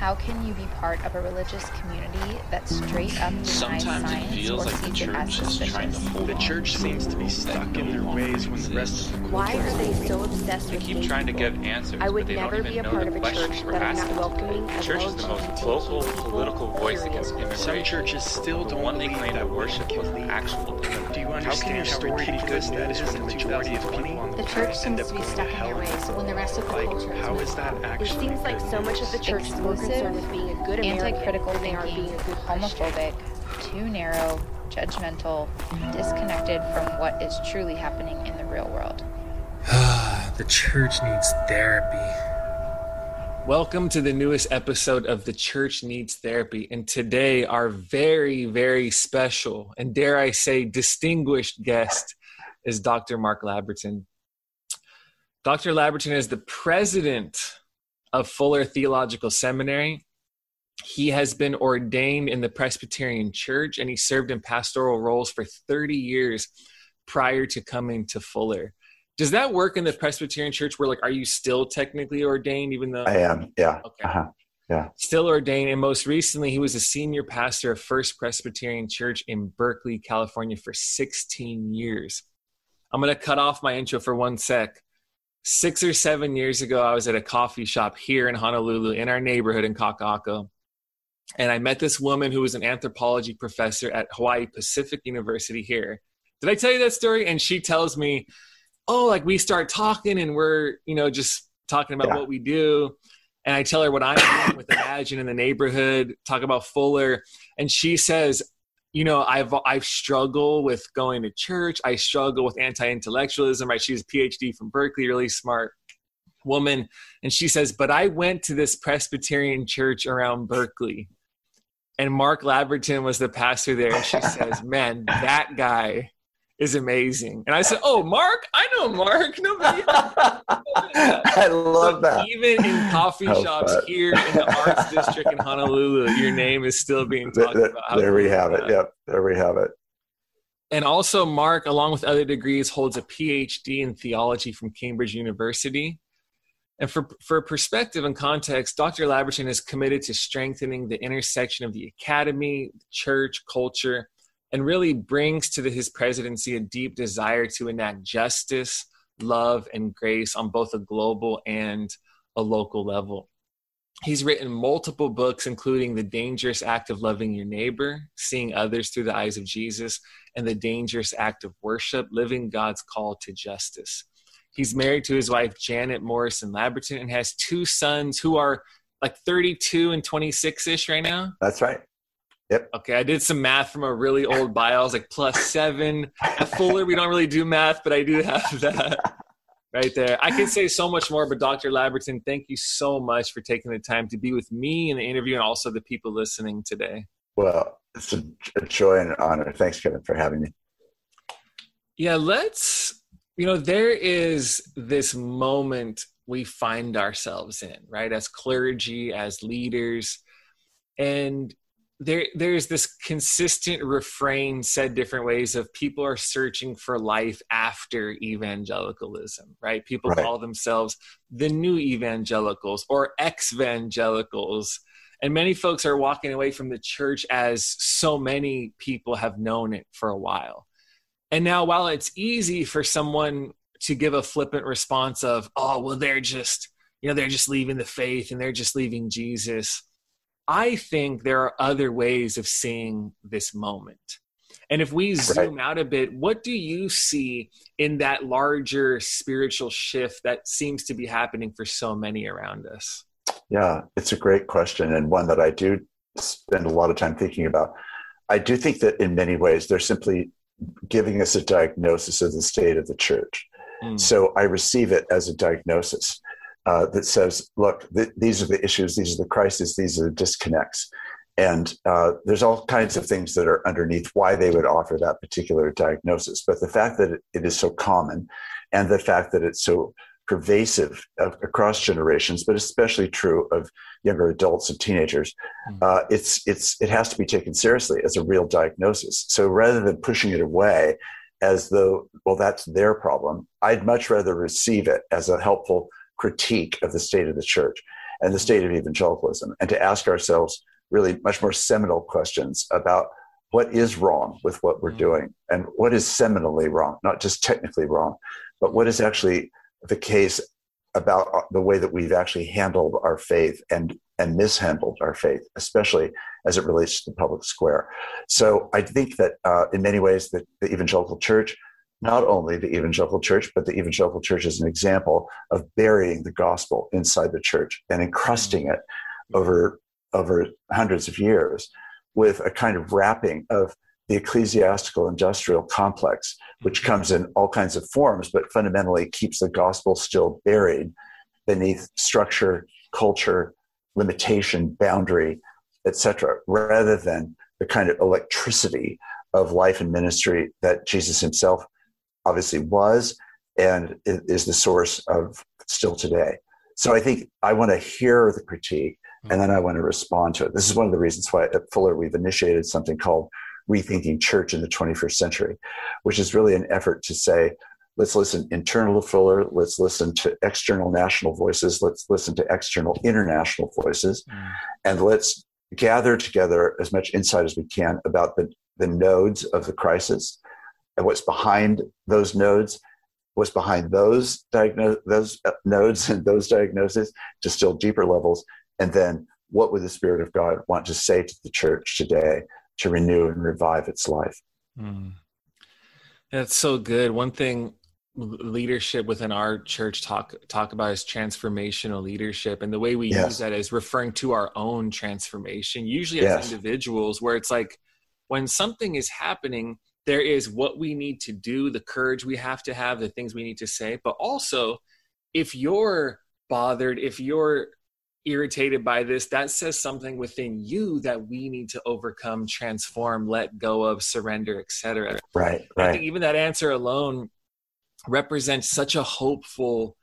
How can you be part of a religious community that straight up denies Sometimes it science feels or like the sees it as church is trying to suspicious? hold The church to seems to be stuck in their ways when the rest exist. of the Why are they so obsessed They with keep gay trying to people? give answers, I would but they never don't even be even a know part the of a questions church we're that is asking. not welcoming The of church is the most LGBT vocal political voice period. against immigration. Some churches still the don't one they claim that to worship women was can the lead. actual Do you How understand can your how story be ridiculous good that news when the majority majority of of people people on on The the church seems to be stuck in hell? their ways when the rest of the Like, culture is how is that on. It seems like so much of the church is more Exclusive, concerned with being a good American Anti-critical than they are thinking, being a good homophobic, too narrow, judgmental, disconnected from what is truly happening in the real world. the church needs therapy. Welcome to the newest episode of The Church Needs Therapy. And today, our very, very special and dare I say, distinguished guest is Dr. Mark Labberton. Dr. Labberton is the president of Fuller Theological Seminary. He has been ordained in the Presbyterian Church and he served in pastoral roles for 30 years prior to coming to Fuller. Does that work in the Presbyterian Church where like are you still technically ordained even though I am, yeah. Okay. Uh-huh. still ordained and most recently he was a senior pastor of First Presbyterian Church in Berkeley, California for 16 years. I'm going to cut off my intro for one sec. 6 or 7 years ago I was at a coffee shop here in Honolulu in our neighborhood in Kaka'ako. And I met this woman who was an anthropology professor at Hawaii Pacific University here. Did I tell you that story? And she tells me, "Oh, like we start talking and we're, you know, just talking about Yeah. what we do." And I tell her what I'm doing with Imagine in the neighborhood, talk about Fuller, and she says, "You know, I've I've struggled with going to church. I struggle with anti-intellectualism. Right? She's a PhD from Berkeley, really smart woman, and she says, "But I went to this Presbyterian church around Berkeley." And Mark Labberton was the pastor there, and she says, "Man, that guy is amazing." And I said, "Oh, Mark, I know Mark. Nobody, I love that. even in coffee How shops fun. here in the arts district in Honolulu, your name is still being talked th- about. There we have it. Yep, there we have it. And also, Mark, along with other degrees, holds a PhD in theology from Cambridge University. And for, for perspective and context, Dr. Labberton is committed to strengthening the intersection of the academy, church, culture, and really brings to the, his presidency a deep desire to enact justice, love, and grace on both a global and a local level. He's written multiple books, including The Dangerous Act of Loving Your Neighbor, Seeing Others Through the Eyes of Jesus, and The Dangerous Act of Worship, Living God's Call to Justice. He's married to his wife, Janet Morrison Labberton, and has two sons who are like 32 and 26 ish right now. That's right. Okay, I did some math from a really old bio. I was like plus seven. At Fuller, we don't really do math, but I do have that right there. I can say so much more, but Dr. Labberton, thank you so much for taking the time to be with me in the interview and also the people listening today. Well, it's a, a joy and an honor. Thanks, Kevin, for having me. Yeah, let's, you know, there is this moment we find ourselves in, right? As clergy, as leaders. And there there's this consistent refrain said different ways of people are searching for life after evangelicalism, right? People Right. call themselves the new evangelicals or ex-evangelicals. And many folks are walking away from the church as so many people have known it for a while. And now, while it's easy for someone to give a flippant response of, oh, well, they're just, you know, they're just leaving the faith and they're just leaving Jesus, I think there are other ways of seeing this moment. And if we zoom out a bit, what do you see in that larger spiritual shift that seems to be happening for so many around us? Yeah, it's a great question and one that I do spend a lot of time thinking about. I do think that in many ways they're simply giving us a diagnosis of the state of the church. Mm. So I receive it as a diagnosis uh, that says, look, th- these are the issues, these are the crises, these are the disconnects. And uh, there's all kinds of things that are underneath why they would offer that particular diagnosis. But the fact that it, it is so common and the fact that it's so pervasive of, across generations, but especially true of younger adults and teenagers, Mm. uh, it's, it's, it has to be taken seriously as a real diagnosis. So rather than pushing it away as though, well, that's their problem, I'd much rather receive it as a helpful critique of the state of the church. and the state of evangelicalism, and to ask ourselves really much more seminal questions about what is wrong with what we're mm. doing and what is seminally wrong, not just technically wrong, but what is actually the case about uh, the way that we've actually handled our faith and and mishandled our faith, especially as it relates to the public square. So I think that uh, in many ways, the, the evangelical church, not only the evangelical church, but the evangelical church is an example of burying the gospel inside the church and encrusting it mm-hmm. over over hundreds of years with a kind of wrapping of the ecclesiastical industrial complex, which mm-hmm. comes in all kinds of forms, but fundamentally keeps the gospel still buried beneath structure, culture, limitation, boundary, etc., rather than the kind of electricity of life and ministry that Jesus himself obviously was and is the source of still today. So I think I want to hear the critique and then I want to respond to it. This is one of the reasons why at Fuller we've initiated something called rethinking church in the 21st century, which is really an effort to say, let's listen internal to Fuller, let's listen to external national voices, let's listen to external international voices, mm. and let's gather together as much insight as we can about the, the nodes of the crisis and what's behind those nodes, what's behind those diagnose those uh, nodes and those diagnoses to still deeper levels, and then what would the Spirit of God want to say to the church today to renew and revive its life. Mm. That's so good. One thing leadership within our church talk talk about is transformational leadership and the way we yes. use that is referring to our own transformation usually as yes. individuals where it's like when something is happening there is what we need to do the courage we have to have the things we need to say. But also if you're bothered if you're irritated by this that says something within you that we need to overcome transform let go of surrender etc right right i think even that answer alone represents such a hopeful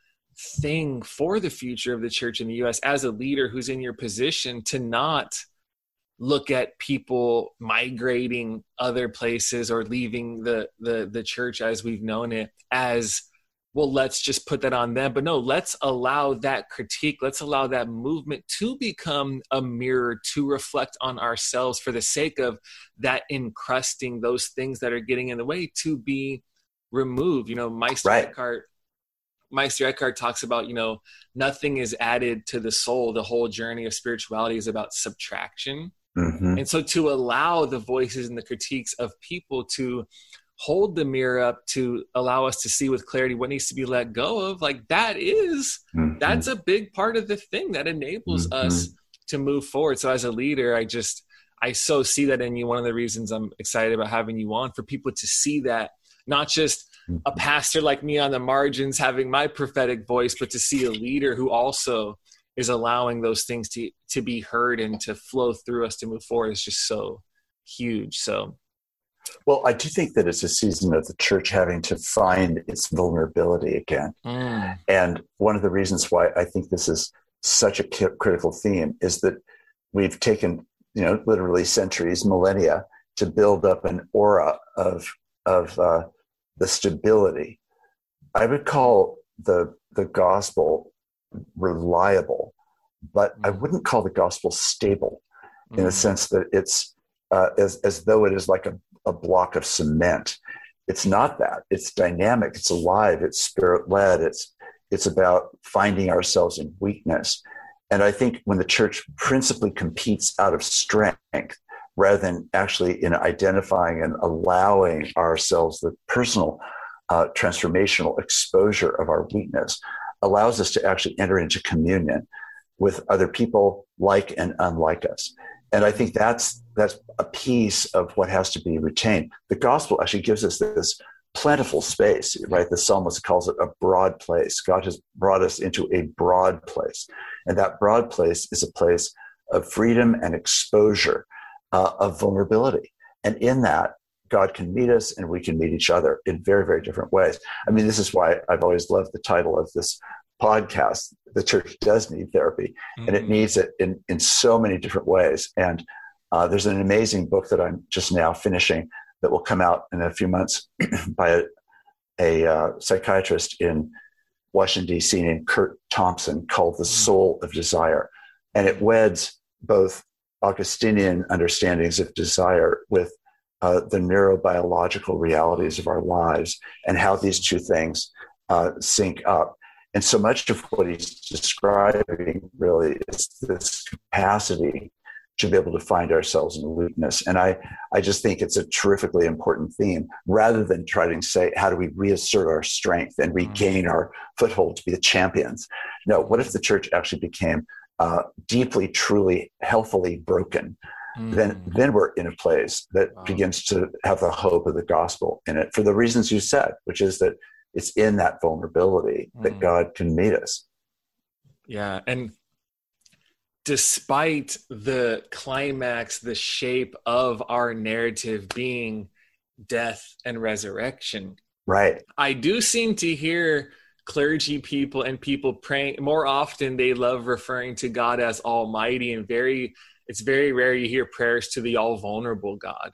thing for the future of the church in the us as a leader who's in your position to not look at people migrating other places or leaving the the the church as we've known it as well, let's just put that on them. But no, let's allow that critique, let's allow that movement to become a mirror to reflect on ourselves for the sake of that encrusting those things that are getting in the way to be removed. You know, Meister right. Eckhart. Meister Eckhart talks about, you know, nothing is added to the soul. The whole journey of spirituality is about subtraction. Mm-hmm. And so to allow the voices and the critiques of people to hold the mirror up to allow us to see with clarity what needs to be let go of like that is, mm-hmm. that's a big part of the thing that enables mm-hmm. us to move forward so as a leader i just i so see that in you one of the reasons i'm excited about having you on for people to see that not just a mm-hmm. pastor like me on the margins having my prophetic voice but to see a leader who also is allowing those things to to be heard and to flow through us to move forward is just so huge so well, I do think that it's a season of the church having to find its vulnerability again. Mm. And one of the reasons why I think this is such a critical theme is that we've taken, you know, literally centuries, millennia to build up an aura of, of uh, the stability. I would call the, the gospel reliable, but I mm. wouldn't call the gospel stable in the mm. sense that it's uh, as, as though it is like a a block of cement. It's not that. It's dynamic. It's alive. It's spirit led. It's it's about finding ourselves in weakness. And I think when the church principally competes out of strength, rather than actually in identifying and allowing ourselves the personal uh, transformational exposure of our weakness, allows us to actually enter into communion with other people like and unlike us and I think that's that's a piece of what has to be retained. The gospel actually gives us this plentiful space, right? The psalmist calls it a broad place. God has brought us into a broad place, and that broad place is a place of freedom and exposure, uh, of vulnerability, and in that. God can meet us and we can meet each other in very, very different ways. I mean, this is why I've always loved the title of this podcast, the church does need therapy, mm-hmm. and it mm-hmm. needs it in, in so many different ways. And uh, there's an amazing book that I'm just now finishing that will come out in a few months by a, a uh, psychiatrist in Washington, D.C., named Curt Thompson called The Soul of Desire. And it weds both Augustinian understandings of desire with uh, the neurobiological realities of our lives and how these two things uh, sync up. And so much of what he's describing really is this capacity to be able to find ourselves in weakness. And I, I just think it's a terrifically important theme rather than trying to say, how do we reassert our strength and mm-hmm. regain our foothold to be the champions? No, what if the church actually became uh, deeply, truly, healthily broken? Mm. Then, then we're in a place that wow. begins to have the hope of the gospel in it for the reasons you said, which is that it's in that vulnerability mm. that God can meet us. Yeah. And despite the climax, the shape of our narrative being death and resurrection. Right. I do seem to hear clergy people and people praying more often they love referring to God as almighty and very it's very rare you hear prayers to the all vulnerable God.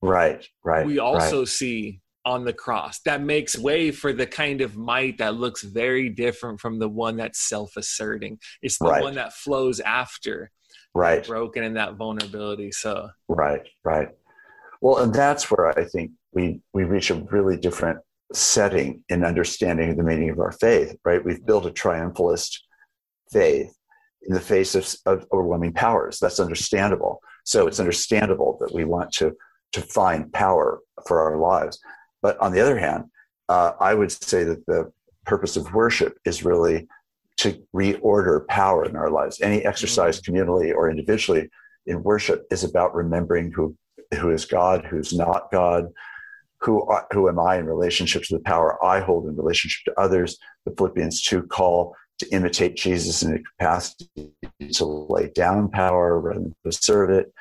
Right, right. We also right. see on the cross. That makes way for the kind of might that looks very different from the one that's self asserting. It's the right. one that flows after. Right. Broken in that vulnerability. So Right, right. Well, and that's where I think we we reach a really different setting in understanding the meaning of our faith, right? We've built a triumphalist faith in the face of, of overwhelming powers. That's understandable. So it's understandable that we want to to find power for our lives. But on the other hand, uh, I would say that the purpose of worship is really to reorder power in our lives. Any exercise mm-hmm. communally or individually in worship is about remembering who who is God, who's not God, who who am I in relationship to the power I hold in relationship to others. The Philippians two call to imitate Jesus in the capacity to lay down power rather than to serve it.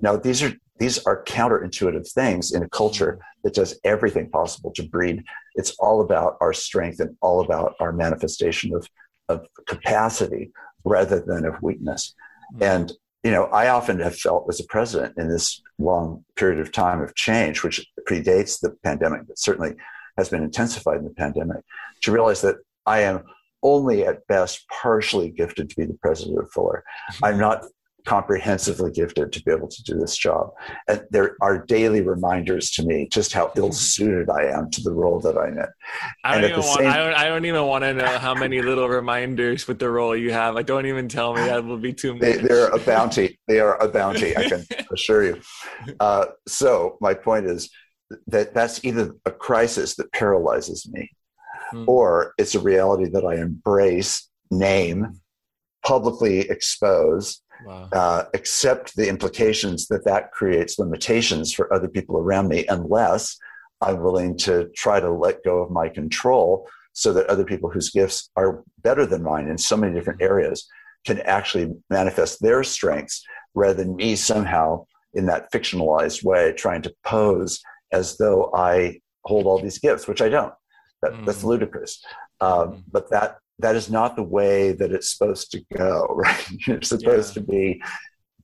Now these are these are counterintuitive things in a culture that does everything possible to breed. It's all about our strength and all about our manifestation of, of capacity rather than of weakness. Mm-hmm. And, you know, I often have felt as a president in this long period of time of change, which predates the pandemic, but certainly has been intensified in the pandemic, to realize that I am only at best partially gifted to be the president of Fuller. Mm-hmm. I'm not comprehensively gifted to be able to do this job. And there are daily reminders to me just how ill suited I am to the role that I'm in. I don't, even want, same, I, don't, I don't even want to know how many little reminders with the role you have. I don't even tell me that will be too much. They, they're a bounty. They are a bounty, I can assure you. Uh, so my point is that that's either a crisis that paralyzes me hmm. or it's a reality that I embrace, name, publicly expose, wow. uh, accept the implications that that creates limitations for other people around me, unless I'm willing to try to let go of my control so that other people whose gifts are better than mine in so many different areas can actually manifest their strengths rather than me somehow in that fictionalized way trying to pose as though I hold all these gifts, which I don't. That, mm. That's ludicrous. Um, mm. But that that is not the way that it's supposed to go, right? You're supposed yeah. to be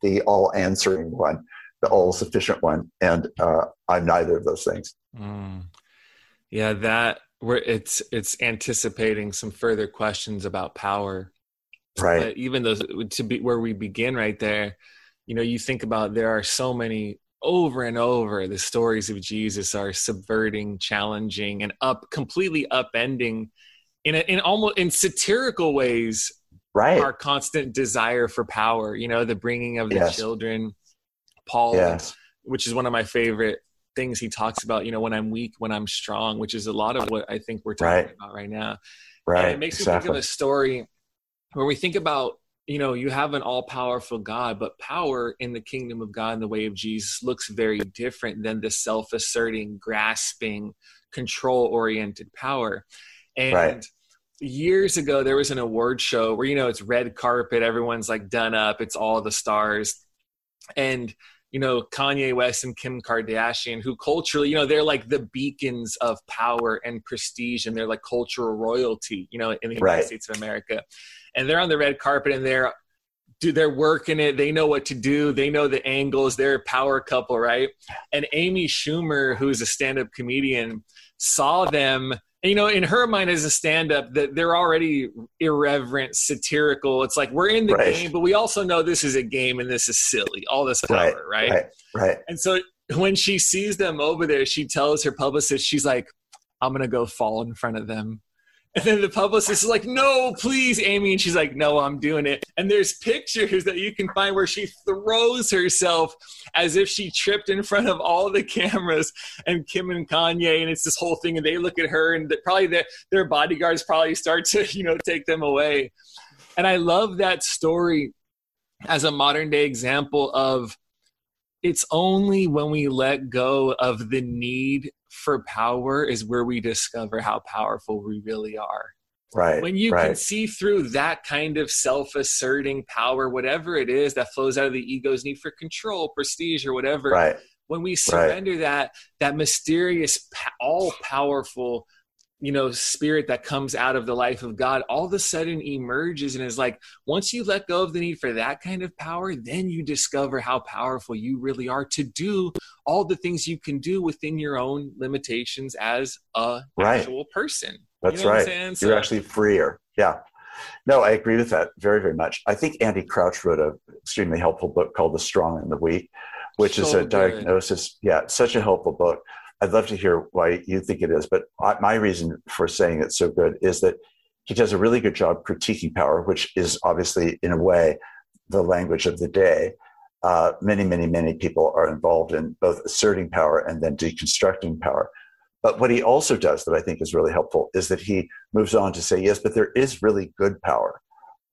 the all answering one, the all sufficient one. And uh, I'm neither of those things. Mm. Yeah, that where it's it's anticipating some further questions about power. Right. But even those to be where we begin right there, you know, you think about there are so many over and over the stories of Jesus are subverting, challenging, and up completely upending in a, in almost in satirical ways right our constant desire for power you know the bringing of the yes. children paul yes. which is one of my favorite things he talks about you know when i'm weak when i'm strong which is a lot of what i think we're talking right. about right now right and it makes exactly. me think of a story where we think about you know you have an all-powerful god but power in the kingdom of god in the way of jesus looks very different than the self-asserting grasping control oriented power and right. years ago, there was an award show where, you know, it's red carpet, everyone's like done up, it's all the stars. And, you know, Kanye West and Kim Kardashian, who culturally, you know, they're like the beacons of power and prestige and they're like cultural royalty, you know, in the United right. States of America. And they're on the red carpet and they're do they're working it they know what to do they know the angles they're a power couple right and amy schumer who's a stand-up comedian saw them you know, in her mind as a stand-up, that they're already irreverent, satirical. It's like we're in the Right. game, but we also know this is a game and this is silly. All this power, right? Right. Right. And so when she sees them over there, she tells her publicist, she's like, I'm gonna go fall in front of them. And then the publicist is like, No, please, Amy. And she's like, No, I'm doing it. And there's pictures that you can find where she throws herself as if she tripped in front of all the cameras and Kim and Kanye. And it's this whole thing. And they look at her, and probably their, their bodyguards probably start to, you know, take them away. And I love that story as a modern day example of it's only when we let go of the need for power is where we discover how powerful we really are. Right. When you can see through that kind of self asserting power, whatever it is that flows out of the ego's need for control, prestige, or whatever, Right. when we surrender that, that mysterious, all powerful, you know, spirit that comes out of the life of God all of a sudden emerges and is like, once you let go of the need for that kind of power, then you discover how powerful you really are to do all the things you can do within your own limitations as a Right. actual person. That's you know right so, you're actually freer. Yeah. No, I agree with that very, very much. I think Andy Crouch wrote an extremely helpful book called The Strong and the Weak, which is So a good. diagnosis. Yeah, such a helpful book. I'd love to hear why you think it is, but I, my reason for saying it's so good is that he does a really good job critiquing power, which is obviously, in a way, the language of the day. Uh, many, many, many people are involved in both asserting power and then deconstructing power. But what he also does that I think is really helpful is that he moves on to say, yes, but there is really good power,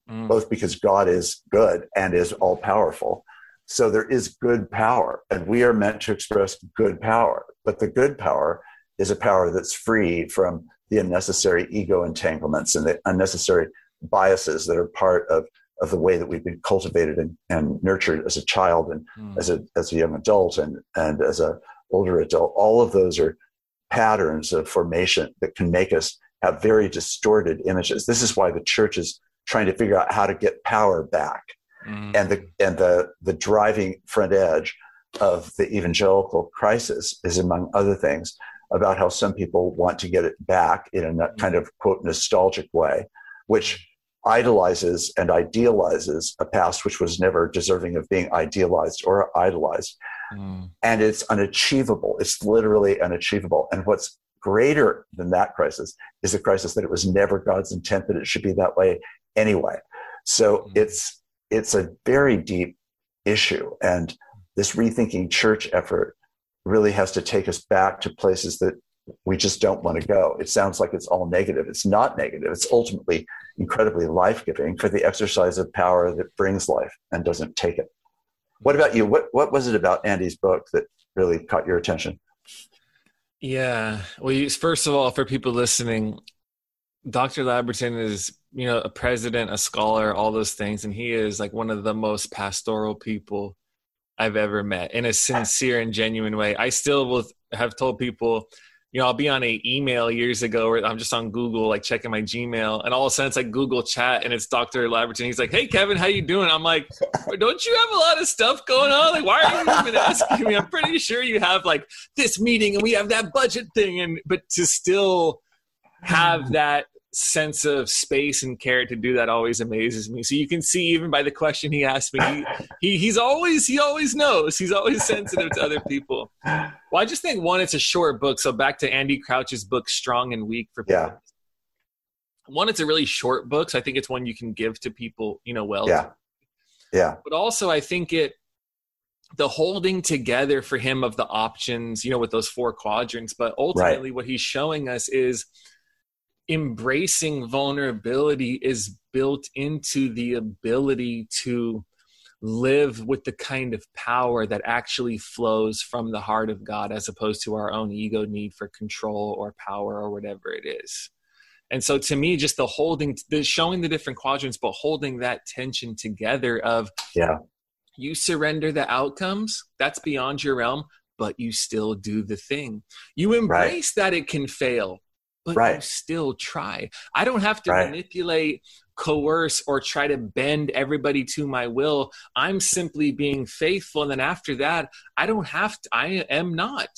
Mm. both because God is good and is all powerful. So there is good power, and we are meant to express good power. But the good power is a power that's free from the unnecessary ego entanglements and the unnecessary biases that are part of, of the way that we've been cultivated and, and nurtured as a child and Mm. as a as a young adult and and as an older adult all of those are patterns of formation that can make us have very distorted images this is why the church is trying to figure out how to get power back Mm. and the and the the driving front edge of the evangelical crisis is among other things about how some people want to get it back in a kind of quote nostalgic way which idolizes and idealizes a past which was never deserving of being idealized or idolized Mm. and it's unachievable it's literally unachievable and what's greater than that crisis is the crisis that it was never god's intent that it should be that way anyway so Mhm. it's it's a very deep issue. And this rethinking church effort really has to take us back to places that we just don't want to go. It sounds like it's all negative. It's not negative. It's ultimately incredibly life-giving for the exercise of power that brings life and doesn't take it. What about you? What what was it about andy's book that really caught your attention? Yeah. Well, you, first of all, for people listening, Dr. Labberton is, you know, a president, a scholar, all those things, and he is like one of the most pastoral people I've ever met in a sincere and genuine way. I still will have told people, you know, I'll be on a email years ago where I'm just on Google, like checking my Gmail, and all of a sudden it's like Google Chat, and it's Dr. Labberton. He's like, "Hey, Kevin, how you doing?" I'm like, "Don't you have a lot of stuff going on? Like, why are you even asking me? I'm pretty sure you have like this meeting and we have that budget thing and but to still have that sense of space and care to do that always amazes me. So you can see even by the question he asked me he, he he's always he always knows. He's always sensitive to other people. Well i just think one it's a short book. So back to andy crouch's book strong and weak for people. Yeah. one it's a really short book. So i think it's one you can give to people you know well. Yeah. Yeah. But also I think it the holding together for him of the options, you know, with those four quadrants, but ultimately what he's showing us is embracing vulnerability is built into the ability to live with the kind of power that actually flows from the heart of God as opposed to our own ego need for control or power or whatever it is. And so to me, just the holding, the showing the different quadrants, but holding that tension together of Yeah. you surrender the outcomes, that's beyond your realm, but you still do the thing. You embrace that it can fail, but you still try. I don't have to Right. manipulate, coerce, or try to bend everybody to my will. I'm simply being faithful. And then after that, I don't have to, I am not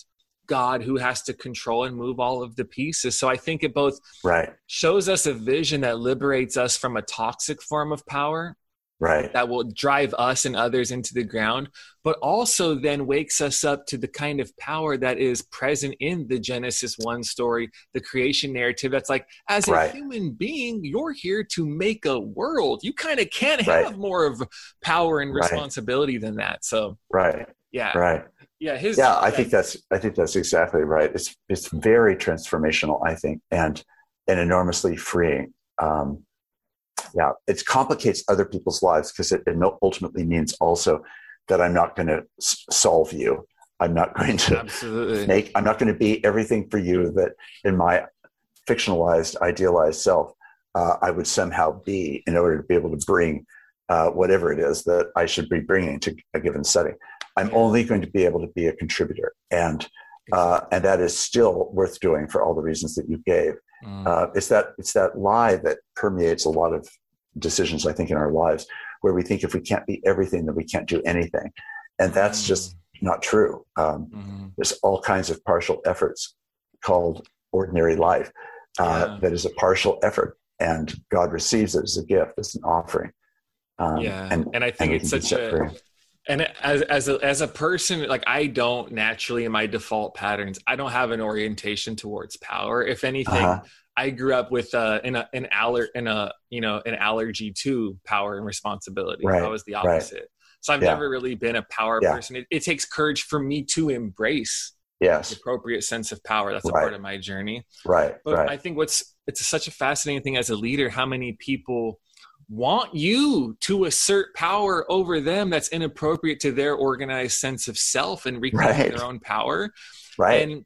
God who has to control and move all of the pieces. So I think it both right. shows us a vision that liberates us from a toxic form of power right. that will drive us and others into the ground but also then wakes us up to the kind of power that is present in the genesis 1 story the creation narrative. That's like as a Right. human being you're here to make a world. You kind of can't Right. have more of power and Right. responsibility than that so. Right. Yeah. Right. Yeah his yeah i think that's i think that's exactly right. It's it's very transformational i think and and enormously freeing. Um yeah it complicates other people's lives because it, it ultimately means also that i'm not going to s- solve you. I'm not going to absolutely. make i'm not going to be everything for you that in my fictionalized idealized self uh, i would somehow be in order to be able to bring uh, whatever it is that i should be bringing to a given setting. I'm only going to be able to be a contributor and uh, and that is still worth doing for all the reasons that you gave. Mm. uh, it's that it's that lie that permeates a lot of decisions i think in our lives where we think if we can't be everything then we can't do anything and that's just not true um, Mhm. there's all kinds of partial efforts called ordinary life uh, Yeah. that is a partial effort and god receives it as a gift as an offering um, yeah and, and i think we it's such a free. and as as a, as a person like i don't naturally in my default patterns i don't have an orientation towards power if anything Uh-huh. I grew up with uh in a an aller in a you know an allergy to power and responsibility Right, i was the right. opposite so i've Yeah. never really been a power Yeah. person it, it takes courage for me to embrace the yes appropriate sense of power that's a Right. part of my journey right but right I think what's it's such a fascinating thing as a leader how many people want you to assert power over them that's inappropriate to their organized sense of self and reclaim Right. their own power. right And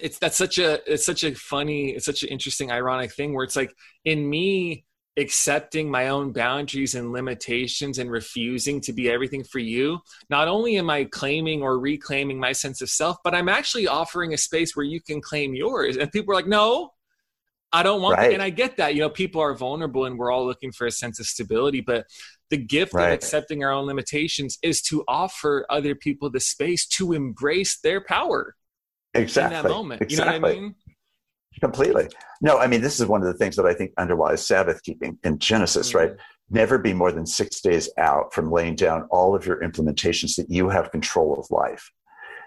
it's that's such a it's such a funny it's such an interesting ironic thing where it's like in me accepting my own boundaries and limitations and refusing to be everything for you not only am i claiming or reclaiming my sense of self but i'm actually offering a space where you can claim yours. And people are like no i don't want that. And i get that. You know people are vulnerable and we're all looking for a sense of stability but the gift of accepting our own limitations is to offer other people the space to embrace their power exactly in that moment exactly. you know what i mean completely no i mean this is one of the things that i think underlies sabbath keeping in genesis right never be more than six days out from laying down all of your implementations that you have control of life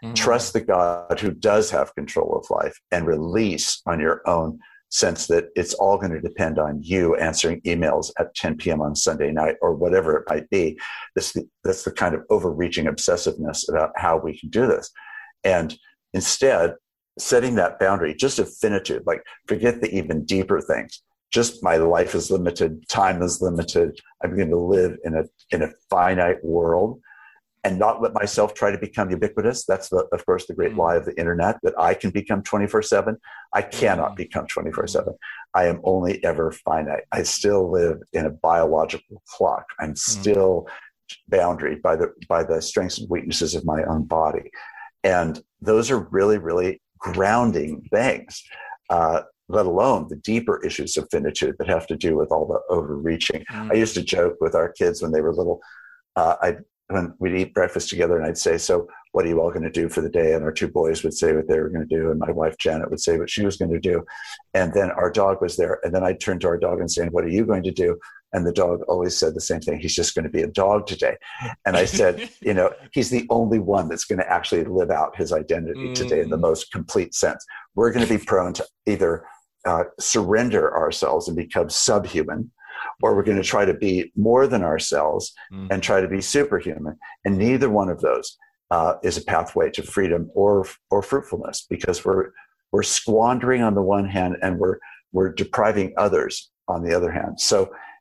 Mhm. trust the God who does have control of life and release on your own sense that it's all going to depend on you answering emails at 10 p.m. on Sunday night or whatever it might be. That's the, that's the kind of overreaching obsessiveness about how we can do this. And instead, setting that boundary, just a finitude, like forget the even deeper things. Just my life is limited, time is limited. I'm going to live in a in a finite world and not let myself try to become ubiquitous. That's the, of course, the great Mm. lie of the internet that I can become 24 seven. I cannot Mm. become 24 seven. I am only ever finite. I still live in a biological clock. I'm still boundaried by the, by the strengths and weaknesses of my own body. And those are really, really grounding things. Uh, let alone the deeper issues of finitude that have to do with all the overreaching. Mm. I used to joke with our kids when they were little. Uh, I when we'd eat breakfast together, and I'd say, "So, what are you all going to do for the day?" And our two boys would say what they were going to do, and my wife Janet would say what she was going to do. And then our dog was there, and then I'd turn to our dog and say, "What are you going to do?" And the dog always said the same thing. He's just going to be a dog today. And I said, you know, he's the only one that's going to actually live out his identity today in the Mm. most complete sense. We're going to be prone to either uh, surrender ourselves and become subhuman, or we're going to try to be more than ourselves Mm. and try to be superhuman. And neither one of those uh, is a pathway to freedom or or fruitfulness because we're we're squandering on the one hand and we're we're depriving others on the other hand. So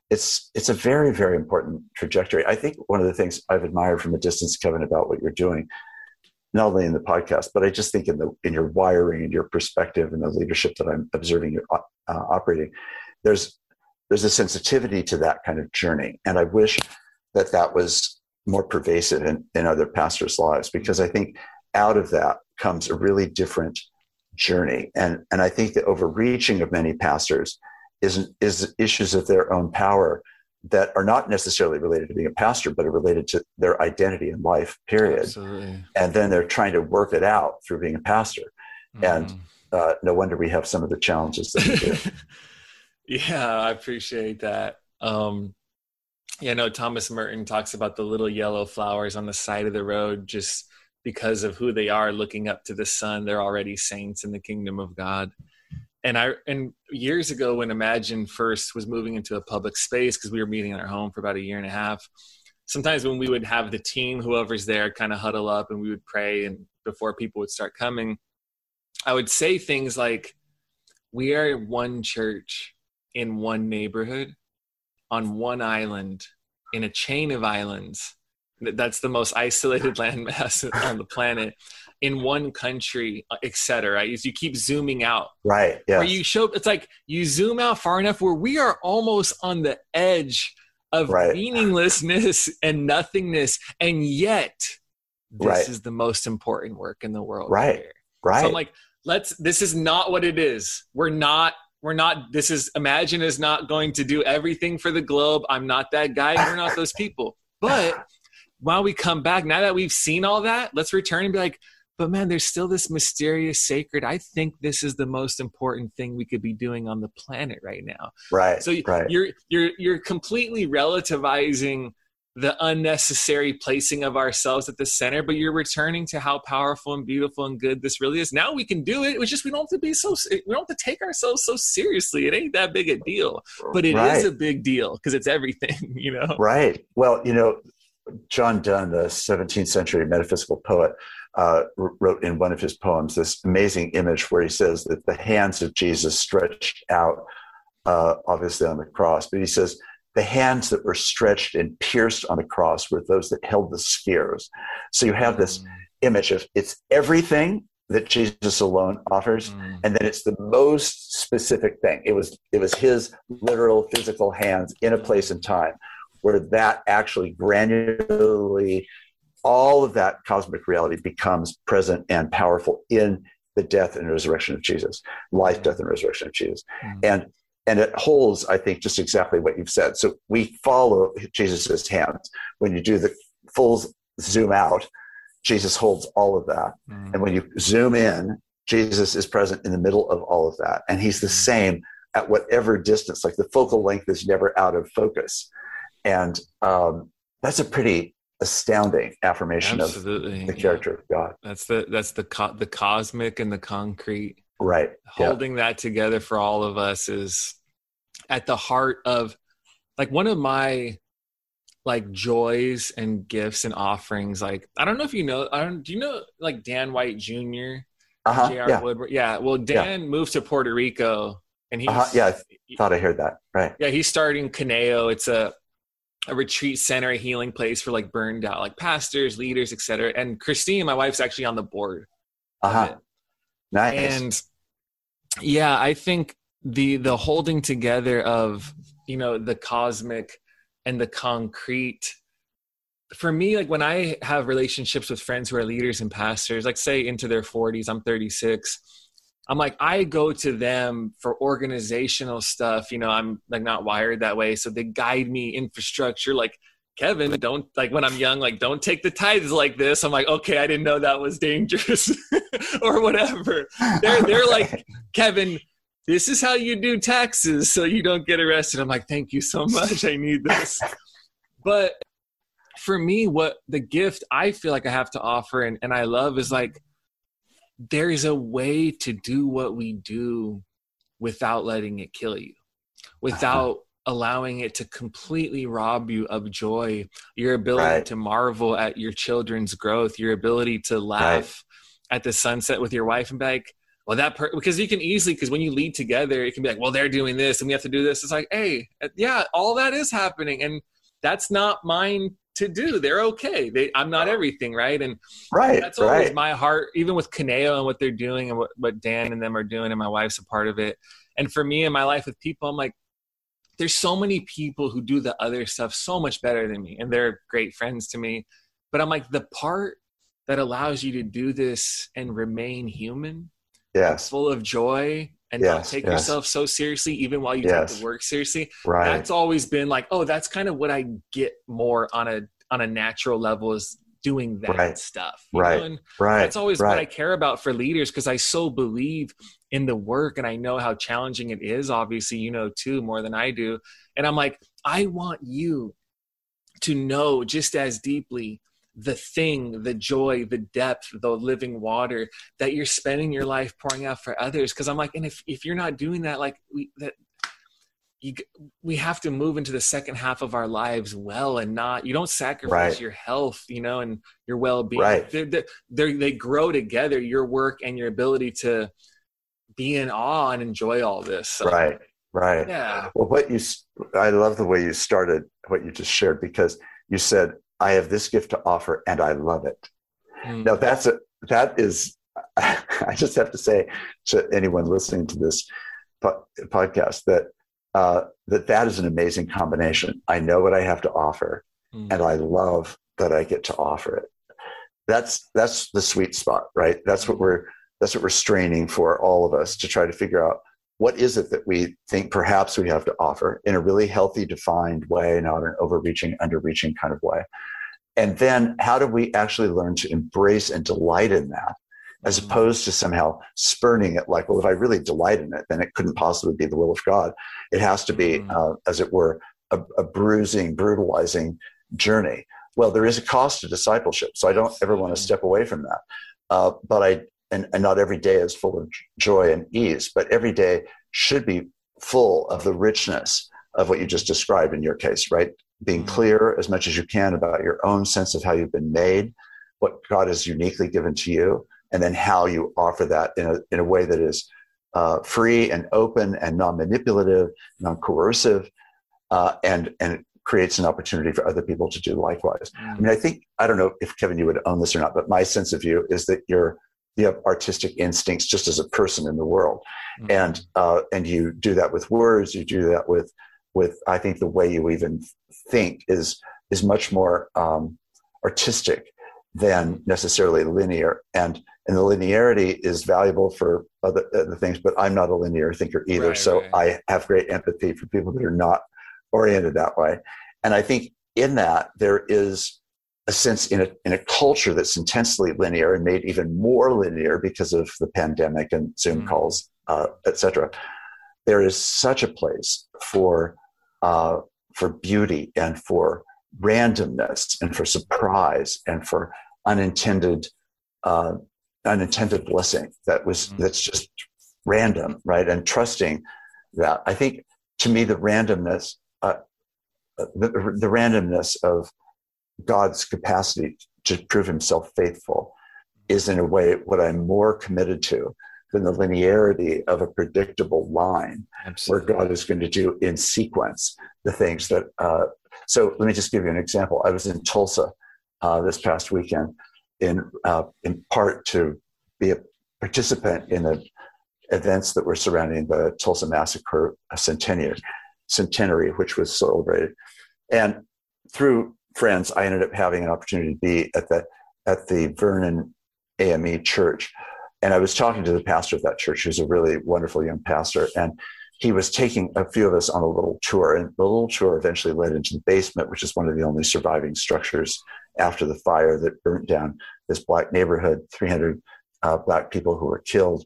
it's it's a very very important trajectory. I think one of the things I've admired from a distance, Kevin, about what you're doing, not only in the podcast, but I just think in the in your wiring and your perspective and the leadership that I'm observing you uh, operating, there's there's a sensitivity to that kind of journey, and I wish that that was more pervasive in, in other pastors' lives because I think out of that comes a really different journey, and and I think the overreaching of many pastors is is issues of their own power that are not necessarily related to being a pastor, but are related to their identity in life, period. Absolutely. And then they're trying to work it out through being a pastor. Mm. And uh, no wonder we have some of the challenges that we do. yeah, I appreciate that. Um, yeah, no, Thomas Merton talks about the little yellow flowers on the side of the road just because of who they are looking up to the sun. They're already saints in the kingdom of God and I and years ago when Imagine first was moving into a public space because we were meeting in our home for about a year and a half. Sometimes when we would have the team, whoever's there, kind of huddle up and we would pray, and before people would start coming, I would say things like, "We are one church in one neighborhood, on one island, in a chain of islands." That's the most isolated landmass on the planet in one country, uh, etc. You keep zooming out, right? Yeah. Where you show, it's like you zoom out far enough where we are almost on the edge of right. meaninglessness and nothingness, and yet this right. is the most important work in the world. Right. Here. Right. So I'm like, let's. This is not what it is. We're not. We're not. This is Imagine is not going to do everything for the globe. I'm not that guy. We're not those people. But while we come back, now that we've seen all that, let's return and be like, but man there's still this mysterious sacred i think this is the most important thing we could be doing on the planet right now right so right. you're you're you're completely relativizing the unnecessary placing of ourselves at the center but you're returning to how powerful and beautiful and good this really is. Now we can do it. It's just we don't have to be so we don't have to take ourselves so seriously. It ain't that big a deal but it right. is a big deal because it's everything you know? Right. Well you know john donne the 17th century metaphysical poet uh, wrote in one of his poems this amazing image where he says that the hands of Jesus stretched out, uh, obviously on the cross, but he says the hands that were stretched and pierced on the cross were those that held the spears. So you have this mm. image of it's everything that Jesus alone offers, mm. and then it's the most specific thing. It was it was his literal physical hands in a place and time where that actually granularly all of that cosmic reality becomes present and powerful in the death and resurrection of Jesus, life, death, and resurrection of Jesus. Mm-hmm. And and it holds, I think, just exactly what you've said. So we follow Jesus's hands. When you do the full zoom out, Jesus holds all of that. Mm-hmm. And when you zoom in, Jesus is present in the middle of all of that. And he's the mm-hmm. same at whatever distance, like the focal length is never out of focus. And um, that's a pretty astounding affirmation Absolutely. of the character yeah. of God. That's the that's the co- the cosmic and the concrete. Right. Holding yeah. that together for all of us is at the heart of like one of my like joys and gifts and offerings. Like I don't know if you know. I don't. Do you know like Dan White Jr. Uh-huh, J.R. Yeah. Woodward? Yeah. Well, Dan yeah. moved to Puerto Rico, and he. uh-huh, yeah. I thought I heard that. Right. Yeah, he's starting Kineo. It's a a retreat center, a healing place for like burned out like pastors, leaders, etc. And Christine, my wife's actually on the board. Uh huh. Nice. And yeah, I think the the holding together of you know the cosmic and the concrete for me like when i have relationships with friends who are leaders and pastors like say into their 40s i'm 36 I'm like, I go to them for organizational stuff. You know, I'm like not wired that way. So they guide me infrastructure. Like, Kevin, don't like when I'm young, like, don't take the tithes like this. I'm like, okay, I didn't know that was dangerous or whatever. They're, they're like, Kevin, this is how you do taxes so you don't get arrested. I'm like, thank you so much. I need this. But for me, what the gift I feel like I have to offer and, and I love is like, there is a way to do what we do without letting it kill you, without uh-huh. Allowing it to completely rob you of joy, your ability right. to marvel at your children's growth, your ability to laugh right. at the sunset with your wife and be like, well, that per-, because you can easily because when you lead together, it can be like, well, they're doing this and we have to do this. It's like, hey, uh, yeah, all that is happening, and that's not mine to do. They're okay. They, I'm not everything, right? And right, that's always right. my heart, even with Kineo and what they're doing and what, what Dan and them are doing, and my wife's a part of it. And for me in my life with people, I'm like, there's so many people who do the other stuff so much better than me, and they're great friends to me. But I'm like, the part that allows you to do this and remain human, yes, full of joy and Yes, not take yes. yourself so seriously, even while you Yes. take the work seriously. right That's always been like, oh, that's kind of what I get more on a on a natural level is doing that Right. stuff. Right. know? And right that's always what I care about for leaders because I so believe in the work and I know how challenging it is. Obviously, you know too more than I do. And I'm like, I want you to know just as deeply the thing, the joy, the depth, the living water that you're spending your life pouring out for others. Because I'm like, and if if you're not doing that, like we that you we have to move into the second half of our lives well and not you don't sacrifice Right. your health you know and your well-being Right. they're, they're, they're, they grow together your work and your ability to be in awe and enjoy all this So, right right yeah Well, what you, I love the way you started what you just shared because you said, I have this gift to offer and I love it. Mm. Now, that's a, that is, I just have to say to anyone listening to this po- podcast that, uh, that that is an amazing combination. I know what I have to offer Mm. and I love that I get to offer it. That's, that's the sweet spot, right? That's what we're, that's what we're straining for all of us to try to figure out what is it that we think perhaps we have to offer in a really healthy, defined way, not an overreaching, underreaching kind of way. And then how do we actually learn to embrace and delight in that as Mhm. opposed to somehow spurning it like, well, if I really delight in it, then it couldn't possibly be the will of God. It has to be, Mhm. uh, as it were, a, a bruising, brutalizing journey. Well, there is a cost to discipleship. So I don't ever want to Mhm. step away from that. Uh, but I, and, and not every day is full of joy and ease, but every day should be full of the richness of what you just described in your case, right? Being Mhm. clear as much as you can about your own sense of how you've been made, what God has uniquely given to you, and then how you offer that in a, in a way that is uh, free and open and non-manipulative, non-coercive, uh, and and creates an opportunity for other people to do likewise. I mean, I think I don't know if Kevin you would own this or not, but my sense of you is that you're you have artistic instincts just as a person in the world, Mhm. and uh, and you do that with words. You do that with with I think the way you even think is is much more um, artistic than necessarily linear, and and the linearity is valuable for other, other things. But I'm not a linear thinker either, Right, so right. I have great empathy for people that are not oriented that way. And I think in that there is a sense in a in a culture that's intensely linear and made even more linear because of the pandemic and Zoom Mm. calls, uh, et cetera. There is such a place for uh, for beauty and for randomness and for surprise and for unintended uh, unintended blessing that was Mm. that's just random, right? And trusting that. I think to me the randomness uh, the, the randomness of God's capacity to prove himself faithful is in a way what I'm more committed to than the linearity of a predictable line where God is going to do in sequence the things that. Uh, so let me just give you an example. I was in Tulsa uh, this past weekend, in uh, in part to be a participant in the events that were surrounding the Tulsa massacre centenary, centenary, which was celebrated, and through friends, I ended up having an opportunity to be at the at the Vernon AME Church, and I was talking to the pastor of that church, who's a really wonderful young pastor, and he was taking a few of us on a little tour, and the little tour eventually led into the basement, which is one of the only surviving structures after the fire that burnt down this black neighborhood, 300 uh, black people who were killed,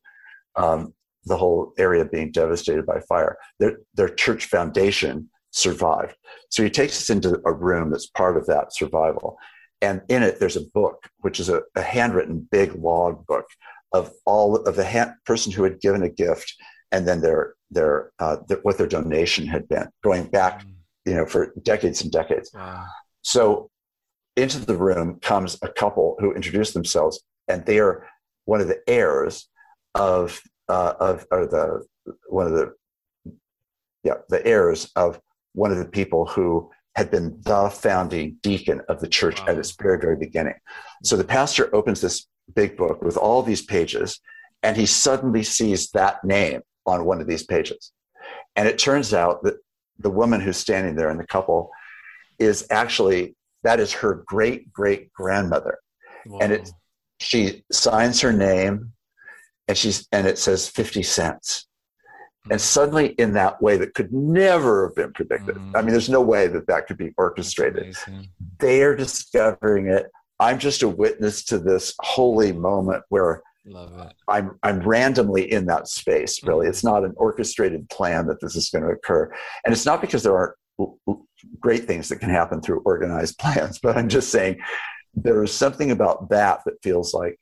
um, the whole area being devastated by fire. Their, their church foundation survived. So he takes us into a room that's part of that survival. And in it, there's a book, which is a, a handwritten big log book of all of the hand, person who had given a gift and then their, their, uh, their, what their donation had been going back, you know, for decades and decades. Wow. So into the room comes a couple who introduce themselves, and they are one of the heirs of uh, of or the one of the yeah the heirs of one of the people who had been the founding deacon of the church Wow. at its very very beginning. So the pastor opens this big book with all these pages, and he suddenly sees that name on one of these pages, and it turns out that the woman who's standing there and the couple is actually that is her great great grandmother and it, she signs her name and she's and it says 50 cents And suddenly, in that way that could never have been predicted, mm. I mean, there's no way that that could be orchestrated. They are discovering it. I'm just a witness to this holy moment where I'm I'm randomly in that space. Really, mm-hmm. it's not an orchestrated plan that this is going to occur, and it's not because there aren't great things that can happen through organized plans. But I'm just saying there is something about that that feels like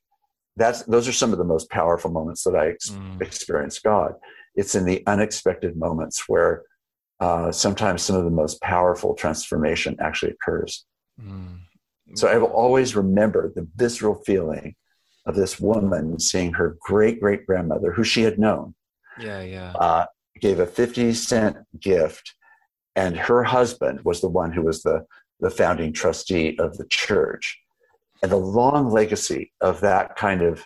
that's those are some of the most powerful moments that I ex- mm. experience God. It's in the unexpected moments where uh, sometimes some of the most powerful transformation actually occurs. Mm. So I will always remember the visceral feeling of this woman seeing her great great grandmother, who she had known. Yeah, yeah. Uh, gave a 50 cent gift, and her husband was the one who was the, the founding trustee of the church. And the long legacy of that kind of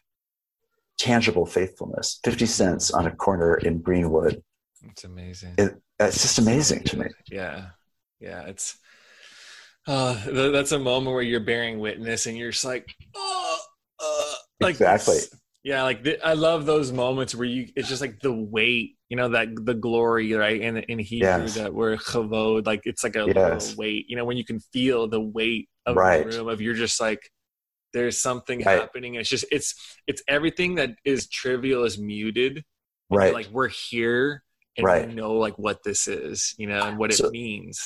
tangible faithfulness 50 cents on a corner in Greenwood. It's amazing. It, it's just amazing to me. Yeah. Yeah. It's, uh, that's a moment where you're bearing witness and you're just like, oh, uh, like exactly. Yeah, like the, I love those moments where you it's just like the weight, you know, that the glory, right? In in Hebrew yes. that we're chavod, like it's like a yes. weight, you know, when you can feel the weight of right. the room of you're just like there's something right. happening. It's just it's it's everything that is trivial is muted. Right. Like we're here and right. we know like what this is, you know, and what so, it means.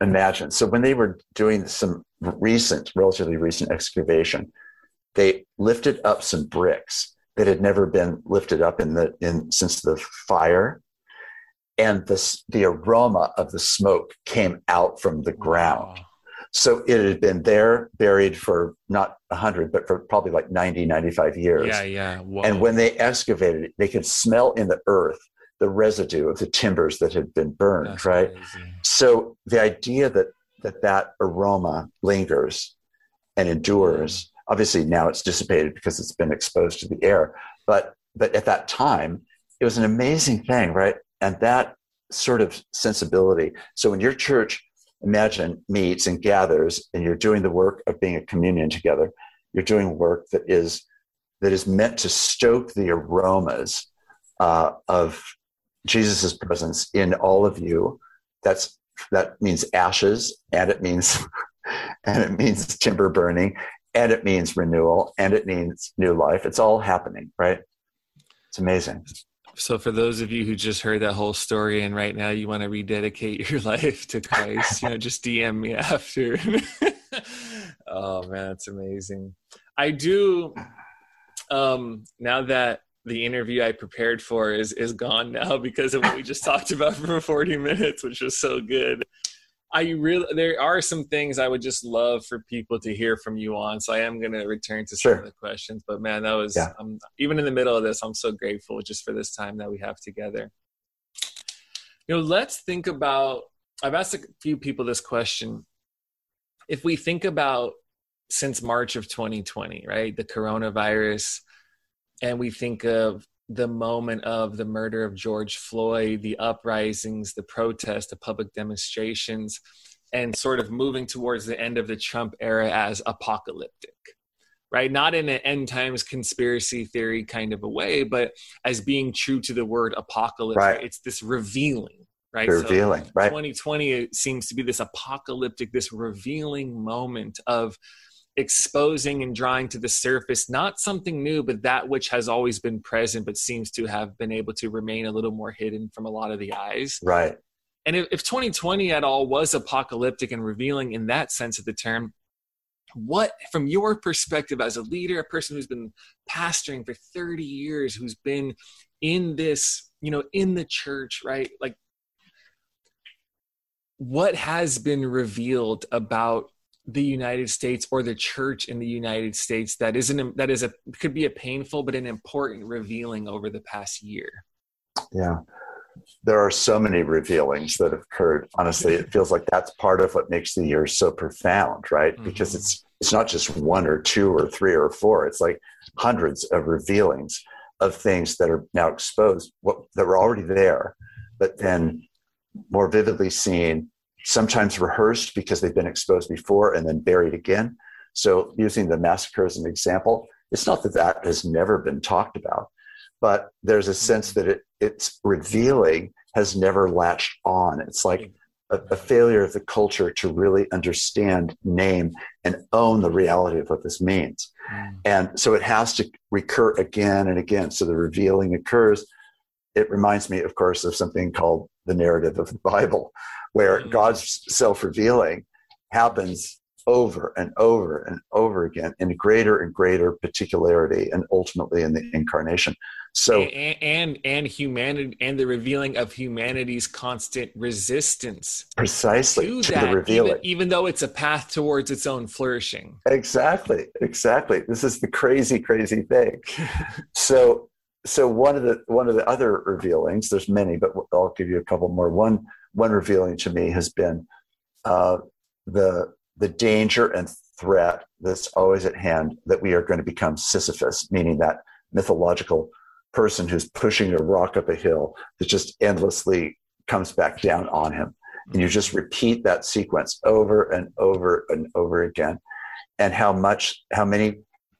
Imagine. So when they were doing some recent, relatively recent excavation, they lifted up some bricks that had never been lifted up in the in since the fire and the, the aroma of the smoke came out from the ground wow. So it had been there buried for not 100 but for probably like 90 95 years. Yeah yeah. Whoa. and when they excavated it they could smell in the earth the residue of the timbers that had been burned That's right? crazy. so the idea that that that aroma lingers and endures mm. obviously now it's dissipated because it's been exposed to the air but but at that time it was an amazing thing right? And that sort of sensibility. So when your church imagine meets and gathers and you're doing the work of being a communion together you're doing work that is that is meant to stoke the aromas uh, of jesus' presence in all of you that's that means ashes and it means and it means timber burning and it means renewal and it means new life. It's all happening, right? It's amazing. So, for those of you who just heard that whole story and right now you want to rededicate your life to Christ, you know, just DM me after. oh man, that's amazing. I do. Um, now that the interview I prepared for is is gone now because of what we just talked about for 40 minutes, which was so good. I really there are some things I would just love for people to hear from you on. So I am going to return to some sure. of the questions. But man, that was yeah. um, even in the middle of this, I'm so grateful just for this time that we have together. You know, let's think about. I've asked a few people this question. If we think about since March of 2020, right, the coronavirus, and we think of the moment of the murder of George Floyd, the uprisings, the protests, the public demonstrations, and sort of moving towards the end of the Trump era as apocalyptic, right? Not in an end times conspiracy theory kind of a way, but as being true to the word apocalypse. Right. It's this revealing, right? Revealing, so right? 2020 seems to be this apocalyptic, this revealing moment of exposing and drawing to the surface not something new but that which has always been present but seems to have been able to remain a little more hidden from a lot of the eyes. Right. And if, if 2020 at all was apocalyptic and revealing in that sense of the term what from your perspective as a leader a person who's been pastoring for 30 years who's been in this you know in the church right? Like what has been revealed about the United States or the church in the United States that isn't that is a could be a painful but an important revealing over the past year. Yeah. There are so many revealings that have occurred. Honestly, it feels like that's part of what makes the year so profound, right? Mm-hmm. Because it's it's not just one or two or three or four. It's like hundreds of revealings of things that are now exposed, what that were already there, but then more vividly seen sometimes rehearsed because they've been exposed before and then buried again. So, using the massacre as an example, it's not that that has never been talked about, but there's a sense that it, it's revealing has never latched on. It's like a, a, failure of the culture to really understand, name, and own the reality of what this means. Mm. And so it has to recur again and again. So the revealing occurs. It reminds me, of course, of something called the narrative of the Bible, where mm. God's self revealing happens over and over and over again in greater and greater particularity and ultimately in the incarnation. So and, and and humanity and the revealing of humanity's constant resistance precisely to, to that, the revealing. even, even though it's a path towards its own flourishing. Exactly exactly. This is the crazy crazy thing. So so one of the one of the other revealings there's many but i'll give you a couple more. One one revealing to me has been uh, the the danger and threat that's always at hand that we are going to become Sisyphus, meaning that mythological person who's pushing a rock up a hill that just endlessly comes back down on him. And you just repeat that sequence over and over and over again. And how much, how many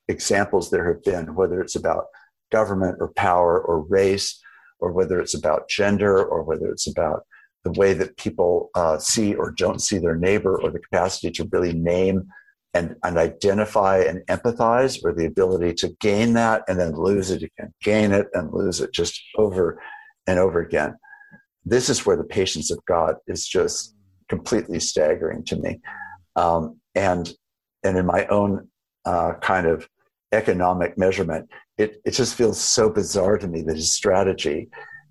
examples there have been, whether it's about government or power or race, or whether it's about gender, or whether it's about the way that people uh, see or don't see their neighbor, or the capacity to really name and, and identify and empathize, or the ability to gain that and then lose it again, gain it and lose it just over and over again. This is where the patience of God is just completely staggering to me. Um, and, and in my own uh, kind of economic measurement, it, it just feels so bizarre to me that his strategy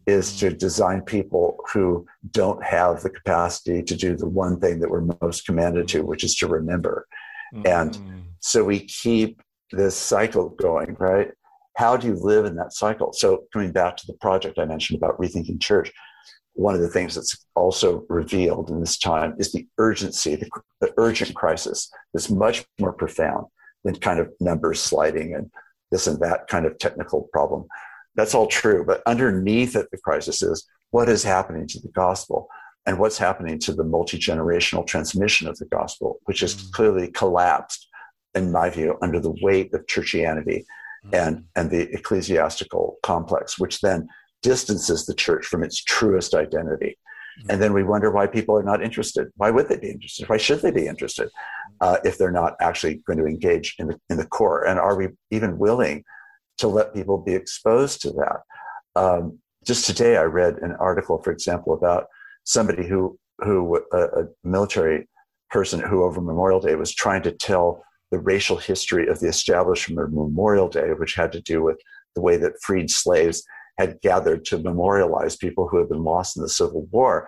is to design people who don't have the capacity to do the one thing that we're most commanded to, which is to remember. Mm-hmm. And so we keep this cycle going, right? How do you live in that cycle? So, coming back to the project I mentioned about rethinking church, one of the things that's also revealed in this time is the urgency, the, the urgent crisis that's much more profound than kind of numbers sliding and this and that kind of technical problem that's all true. But underneath it, the crisis is what is happening to the gospel and what's happening to the multi generational transmission of the gospel, which has mm. clearly collapsed, in my view, under the weight of churchianity mm. and, and the ecclesiastical complex, which then distances the church from its truest identity. Mm. And then we wonder why people are not interested. Why would they be interested? Why should they be interested uh, if they're not actually going to engage in the, in the core? And are we even willing to let people be exposed to that. Um, just today, I read an article, for example, about somebody who who a, a military person who over Memorial Day was trying to tell the racial history of the establishment of Memorial Day, which had to do with the way that freed slaves had gathered to memorialize people who had been lost in the Civil War.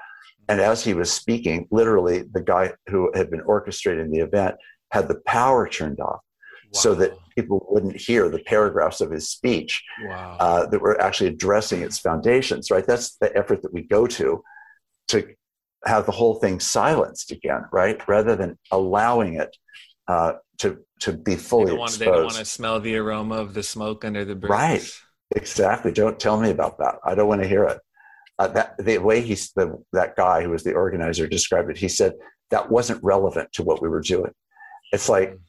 And as he was speaking, literally, the guy who had been orchestrating the event had the power turned off wow. so that people wouldn't hear the paragraphs of his speech wow. uh, that were actually addressing its foundations, right? That's the effort that we go to to have the whole thing silenced again, right? Rather than allowing it uh, to to be fully they don't, want, exposed. they don't want to smell the aroma of the smoke under the bridge. Right. Exactly. Don't tell me about that. I don't want to hear it. Uh, that the way he's the, that guy who was the organizer described it. He said that wasn't relevant to what we were doing. It's like mm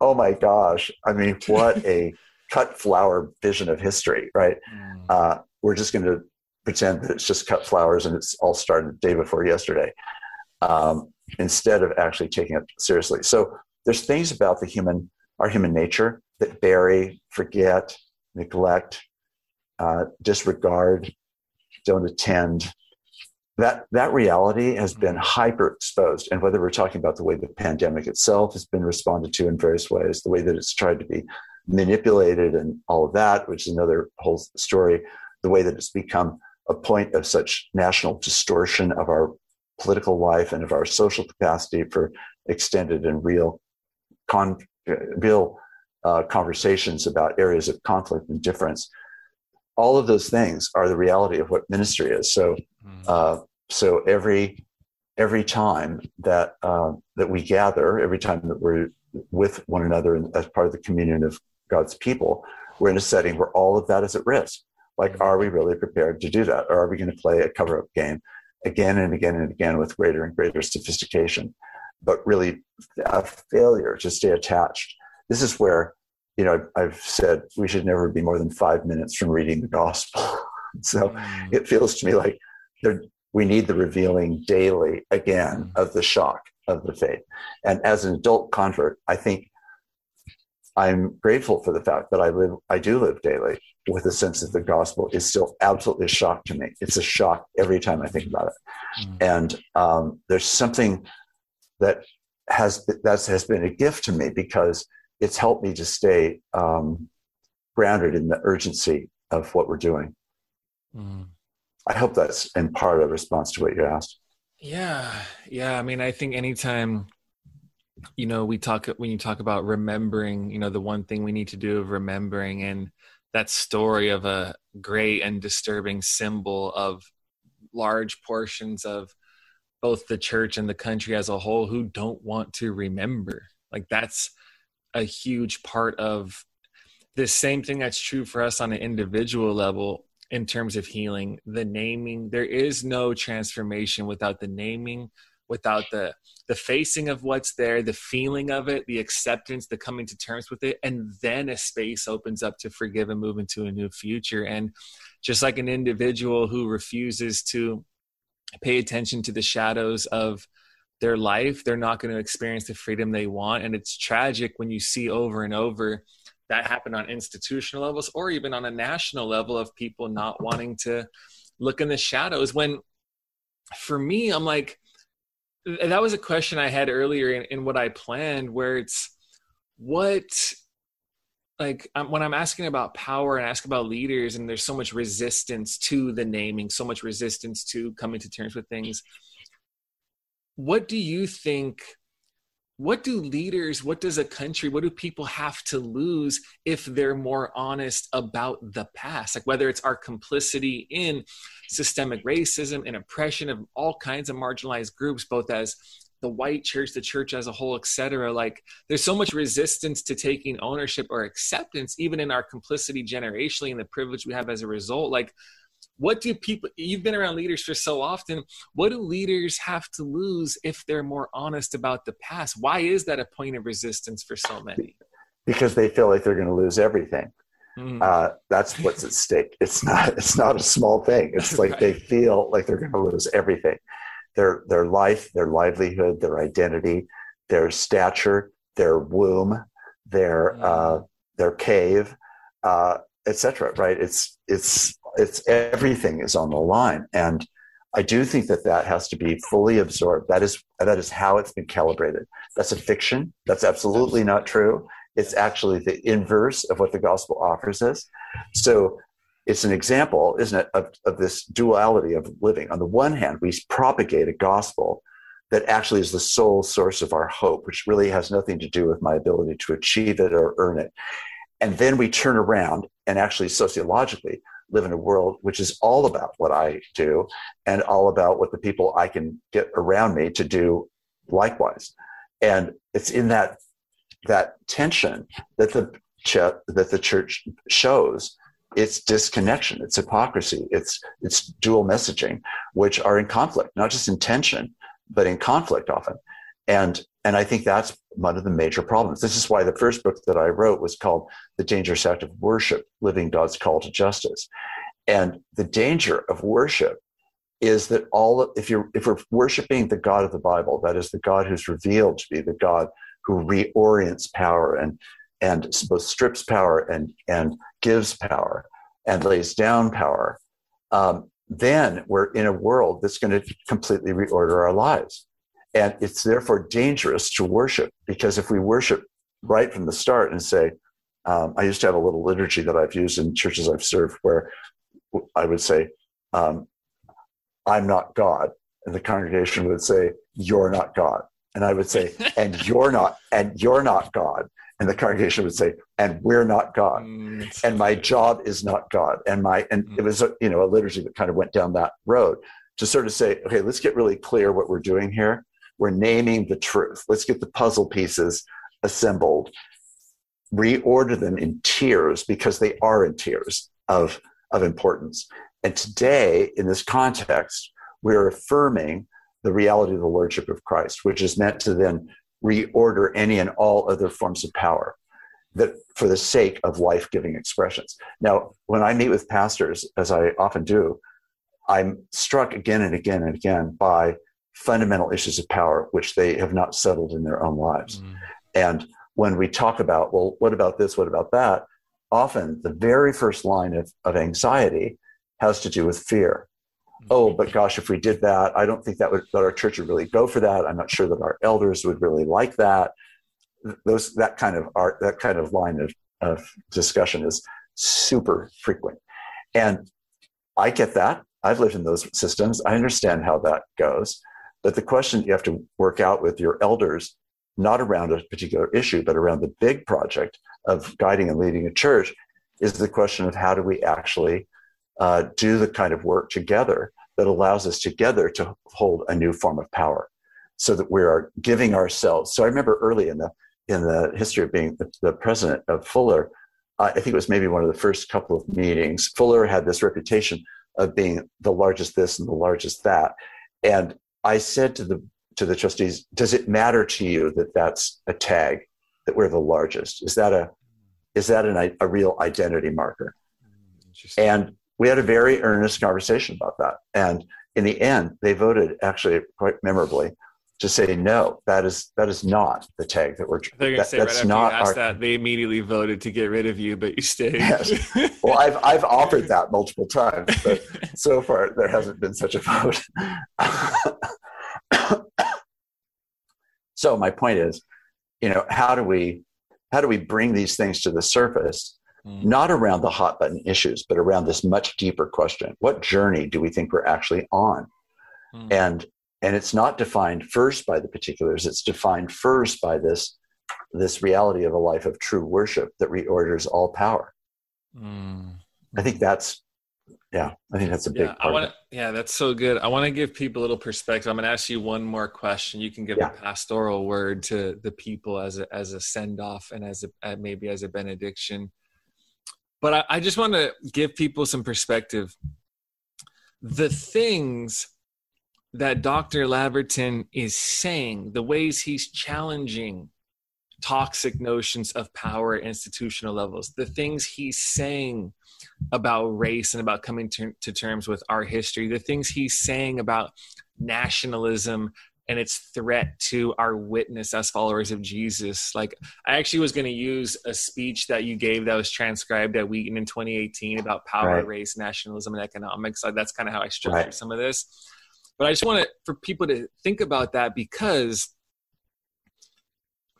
oh my gosh, I mean, what a cut flower vision of history, right? Mm. Uh, we're just going to pretend that it's just cut flowers and it's all started the day before yesterday um, instead of actually taking it seriously. So there's things about the human, our human nature that bury, forget, neglect, uh, disregard, don't attend, that that reality has been mm-hmm. hyper exposed and whether we're talking about the way the pandemic itself has been responded to in various ways the way that it's tried to be manipulated and all of that which is another whole story the way that it's become a point of such national distortion of our political life and of our social capacity for extended and real con- real uh, conversations about areas of conflict and difference all of those things are the reality of what ministry is. So, mm. uh, so every every time that uh, that we gather, every time that we're with one another as part of the communion of God's people, we're in a setting where all of that is at risk. Like, mm. are we really prepared to do that, or are we going to play a cover-up game again and again and again with greater and greater sophistication, but really a failure to stay attached? This is where you know, I've said we should never be more than five minutes from reading the gospel. so mm. it feels to me like we need the revealing daily again mm. of the shock of the faith. And as an adult convert, I think I'm grateful for the fact that I live, I do live daily with a sense that the gospel is still absolutely a shock to me. It's a shock every time I think about it. Mm. And um, there's something that has that has been a gift to me because it's helped me to stay um, grounded in the urgency of what we're doing. Mm. I hope that's in part a response to what you asked. Yeah, yeah. I mean, I think anytime you know we talk when you talk about remembering, you know, the one thing we need to do of remembering and that story of a great and disturbing symbol of large portions of both the church and the country as a whole who don't want to remember. Like that's a huge part of the same thing that's true for us on an individual level in terms of healing. The naming there is no transformation without the naming without the the facing of what's there the feeling of it the acceptance the coming to terms with it. And then a space opens up to forgive and move into a new future. And just like an individual who refuses to pay attention to the shadows of their life they're not going to experience the freedom they want. And it's tragic when you see over and over that happen on institutional levels or even on a national level of people not wanting to look in the shadows. When for me i'm like that was a question i had earlier in, in what i planned where it's what like when i'm asking about power and ask about leaders and there's so much resistance to the naming so much resistance to coming to terms with things what do you think what do leaders what does a country what do people have to lose if they're more honest about the past? Like whether it's our complicity in systemic racism and oppression of all kinds of marginalized groups both as the white church the church as a whole etc like there's so much resistance to taking ownership or acceptance even in our complicity generationally and the privilege we have as a result. Like what do people you've been around leaders for so often what do leaders have to lose if they're more honest about the past? Why is that a point of resistance for so many? Because they feel like they're going to lose everything. Mm. uh, that's what's at stake. It's not it's not a small thing. It's like right. they feel like they're going to lose everything. Their their life their livelihood their identity their stature their womb their mm. uh, their cave uh, etc right? It's it's it's everything is on the line. And i do think that that has to be fully absorbed. That is that is how it's been calibrated. That's a fiction. That's absolutely not true. It's actually the inverse of what the gospel offers us. So it's an example isn't it of, of this duality of living. On the one hand we propagate a gospel that actually is the sole source of our hope which really has nothing to do with my ability to achieve it or earn it. And then we turn around and actually sociologically live in a world which is all about what I do and all about what the people I can get around me to do likewise. And it's in that that tension that the ch- that the church shows its disconnection, its hypocrisy, its its dual messaging, which are in conflict, not just in tension, but in conflict often. And and I think that's one of the major problems. This is why the first book that I wrote was called The Dangerous Act of Worship Living God's Call to Justice. And the danger of worship is that all if you're if we're worshiping the God of the Bible, that is the God who's revealed to be the God who reorients power and and both strips power and and gives power and lays down power, um, then we're in a world that's going to completely reorder our lives. And it's therefore dangerous to worship because if we worship right from the start and say, um, I used to have a little liturgy that I've used in churches I've served where I would say, um, I'm not God. And the congregation would say, You're not God. And I would say, And you're not, and you're not God. And the congregation would say, And we're not God. Mm, and my job is not God. And my, and mm. it was, a, you know, a liturgy that kind of went down that road to sort of say, okay, let's get really clear what we're doing here we're naming the truth. Let's get the puzzle pieces assembled, reorder them in tiers because they are in tiers of, of importance. And today, in this context, we're affirming the reality of the Lordship of Christ, which is meant to then reorder any and all other forms of power. that for the sake of life-giving expressions. Now, when I meet with pastors, as I often do, I'm struck again and again and again by fundamental issues of power which they have not settled in their own lives. Mm. And when we talk about, well, what about this? What about that? Often the very first line of, of anxiety has to do with fear. Mm. Oh, but gosh, if we did that, I don't think that would that our church would really go for that. I'm not sure that our elders would really like that. Those that kind of art that kind of line of, of discussion is super frequent. And I get that. I've lived in those systems. I understand how that goes. But the question you have to work out with your elders, not around a particular issue, but around the big project of guiding and leading a church, is the question of how do we actually uh, do the kind of work together that allows us together to hold a new form of power so that we are giving ourselves. So I remember early in the in the history of being the, the president of Fuller, I think it was maybe one of the first couple of meetings. Fuller had this reputation of being the largest this and the largest that, and I said to the to the trustees, "Does it matter to you that that's a tag that we're the largest? Is that a is that an, a real identity marker?" And we had a very earnest conversation about that. And in the end, they voted actually quite memorably to say no. That is that is not the tag that we're. They're going to say that's right not our, that they immediately voted to get rid of you, but you stayed. Yes. Well, I've I've offered that multiple times, but so far there hasn't been such a vote. so my point is, you know, how do we how do we bring these things to the surface? Mm. Not around the hot button issues, but around this much deeper question: What journey do we think we're actually on? Mm. And and it's not defined first by the particulars it's defined first by this this reality of a life of true worship that reorders all power mm. i think that's yeah i think that's a big yeah, part I wanna, yeah that's so good. I want to give people a little perspective. I'm going to ask you one more question. You can give yeah. a pastoral word to the people as a as a send off and as a uh, maybe as a benediction. But I, I just want to give people some perspective. The things that Dr. Labberton is saying, the ways he's challenging toxic notions of power at institutional levels, the things he's saying about race and about coming to, to terms with our history, the things he's saying about nationalism and its threat to our witness as followers of Jesus. Like, I actually was going to use a speech that you gave that was transcribed at Wheaton in 2018 about power, right. race, nationalism, and economics. That's kind of how I structured right. some of this. But I just want to, for people to think about that because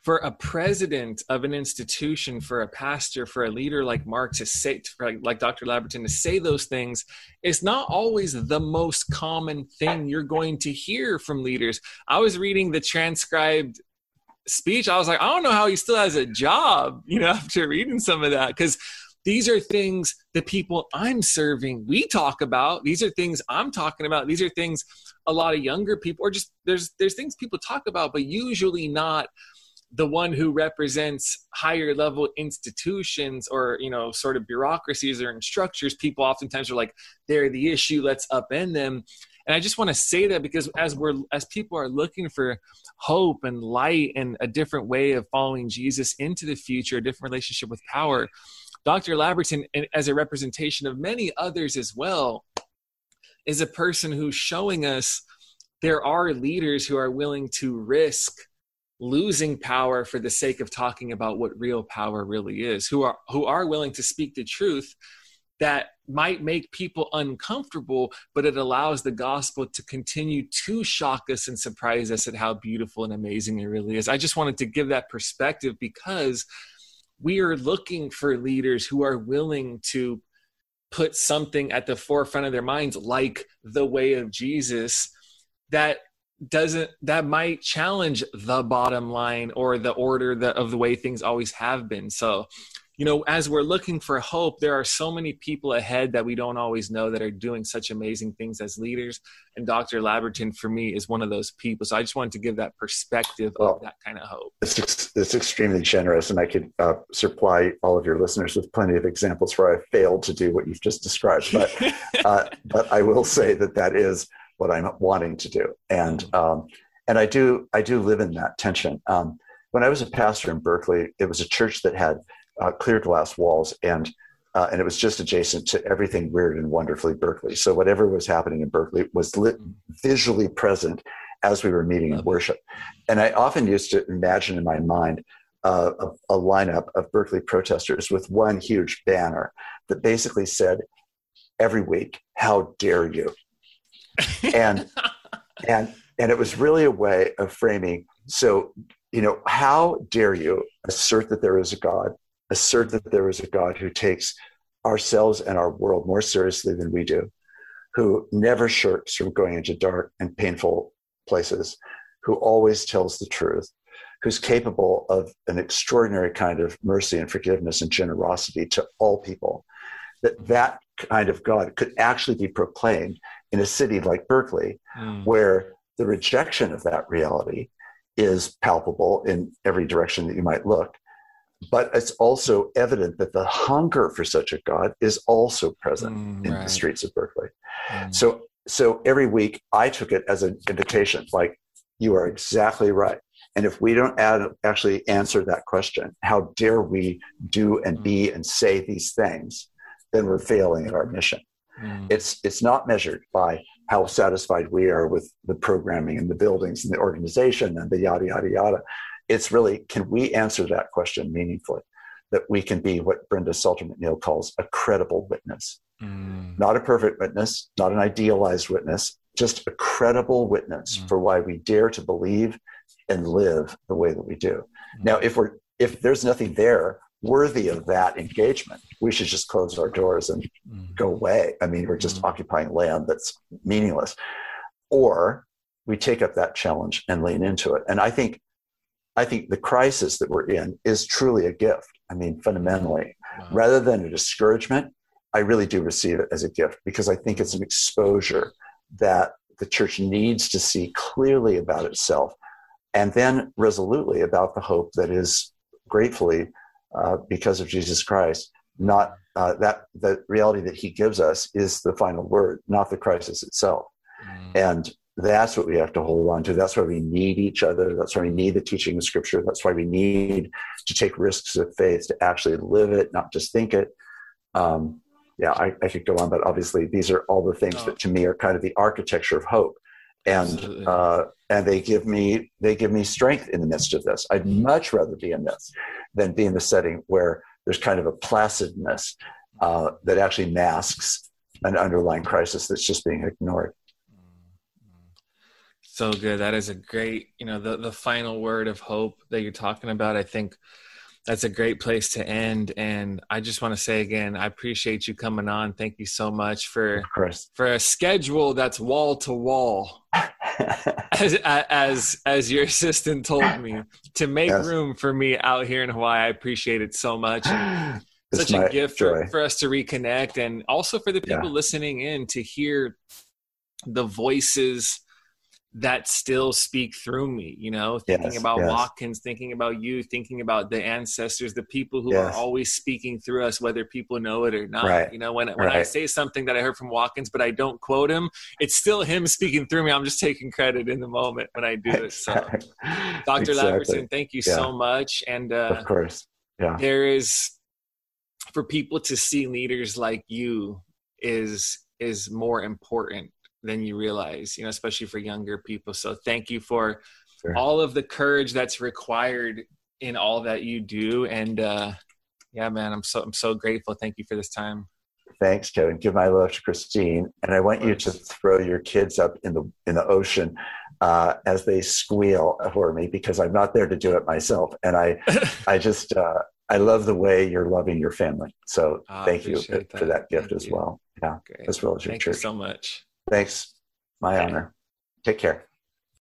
for a president of an institution, for a pastor, for a leader like Mark to say, like, Dr. Labberton, to say those things, it's not always the most common thing you're going to hear from leaders. I was reading the transcribed speech. I was like, I don't know how he still has a job, you know, after reading some of that. Because these are things the people I'm serving, we talk about. These are things I'm talking about. These are things a lot of younger people or just there's there's things people talk about but usually not the one who represents higher level institutions or you know sort of bureaucracies or structures people oftentimes are like they're the issue let's upend them. And i just want to say that because as we're as people are looking for hope and light and a different way of following jesus into the future a different relationship with power dr labberton as a representation of many others as well is a person who's showing us there are leaders who are willing to risk losing power for the sake of talking about what real power really is who are who are willing to speak the truth that might make people uncomfortable but it allows the gospel to continue to shock us and surprise us at how beautiful and amazing it really is. I just wanted to give that perspective because we are looking for leaders who are willing to put something at the forefront of their minds like the way of Jesus that doesn't that might challenge the bottom line or the order that, of the way things always have been. So you know as we're looking for hope there are so many people ahead that we don't always know that are doing such amazing things as leaders. And dr labberton for me is one of those people. So i just wanted to give that perspective well, of that kind of hope. it's, it's extremely generous and i could uh, supply all of your listeners with plenty of examples where i failed to do what you've just described. But uh, but i will say that that is what i'm wanting to do and um, and i do i do live in that tension um, when i was a pastor in berkeley it was a church that had uh, clear glass walls, and uh, and it was just adjacent to everything weird and wonderfully Berkeley. So whatever was happening in Berkeley was lit, visually present as we were meeting in worship. And I often used to imagine in my mind uh, a, a lineup of Berkeley protesters with one huge banner that basically said, "Every week, how dare you?" And and and it was really a way of framing. So you know, how dare you assert that there is a God, assert that there is a God who takes ourselves and our world more seriously than we do, who never shirks from going into dark and painful places, who always tells the truth, who's capable of an extraordinary kind of mercy and forgiveness and generosity to all people. That that kind of God could actually be proclaimed in a city like Berkeley, mm. where the rejection of that reality is palpable in every direction that you might look. But it's also evident that the hunger for such a God is also present mm, in right. the streets of Berkeley. Mm. So, so every week I took it as an invitation, like, you are exactly right. And if we don't add, actually answer that question, how dare we do and be mm. and say these things, then we're failing at our mission. Mm. It's, it's not measured by how satisfied we are with the programming and the buildings and the organization and the yada, yada, yada. It's really, can we answer that question meaningfully? That we can be what Brenda Salter McNeil calls a credible witness. Mm. Not a perfect witness, not an idealized witness, just a credible witness mm. for why we dare to believe and live the way that we do. Mm. Now, if we're if there's nothing there worthy of that engagement, we should just close our doors and mm. go away. I mean, we're just mm. occupying land that's meaningless. Or we take up that challenge and lean into it. And I think I think the crisis that we're in is truly a gift. I mean, fundamentally, wow. rather than a discouragement, I really do receive it as a gift because I think it's an exposure that the church needs to see clearly about itself and then resolutely about the hope that is gratefully uh, because of Jesus Christ. Not uh, that the reality that He gives us is the final word, not the crisis itself. Mm. And that's what we have to hold on to. That's why we need each other. That's why we need the teaching of Scripture. That's why we need to take risks of faith to actually live it, not just think it. Um, yeah, I, I, could go on, but obviously these are all the things oh. that to me are kind of the architecture of hope, and uh, and they give me they give me strength in the midst of this. I'd much rather be in this than be in the setting where there's kind of a placidness uh, that actually masks an underlying crisis that's just being ignored. So good. That is a great, you know, the, the final word of hope that you're talking about. I think that's a great place to end. And I just want to say again, I appreciate you coming on. Thank you so much for for a schedule that's wall to wall. as, as as your assistant told me to make yes. room for me out here in Hawaii. I appreciate it so much. such a gift for, for, us to reconnect and also for the people yeah. listening in to hear the voices that still speak through me you know thinking yes, about yes. watkins thinking about you thinking about the ancestors the people who yes. are always speaking through us whether people know it or not right. you know when, when right. i say something that i heard from watkins but i don't quote him it's still him speaking through me i'm just taking credit in the moment when i do it so dr exactly. labberton thank you yeah. so much and uh, of course yeah there is for people to see leaders like you is is more important than you realize, you know, especially for younger people. So thank you for sure. all of the courage that's required in all that you do. And uh, yeah, man, I'm so I'm so grateful. Thank you for this time. Thanks, Kevin. Give my love to Christine, and I want you to throw your kids up in the in the ocean uh, as they squeal for me because I'm not there to do it myself. And I, I just uh, I love the way you're loving your family. So thank you that. for that gift thank as you. well. Yeah, Great. as well as your thank church. So much. Thanks. My honor. Take care.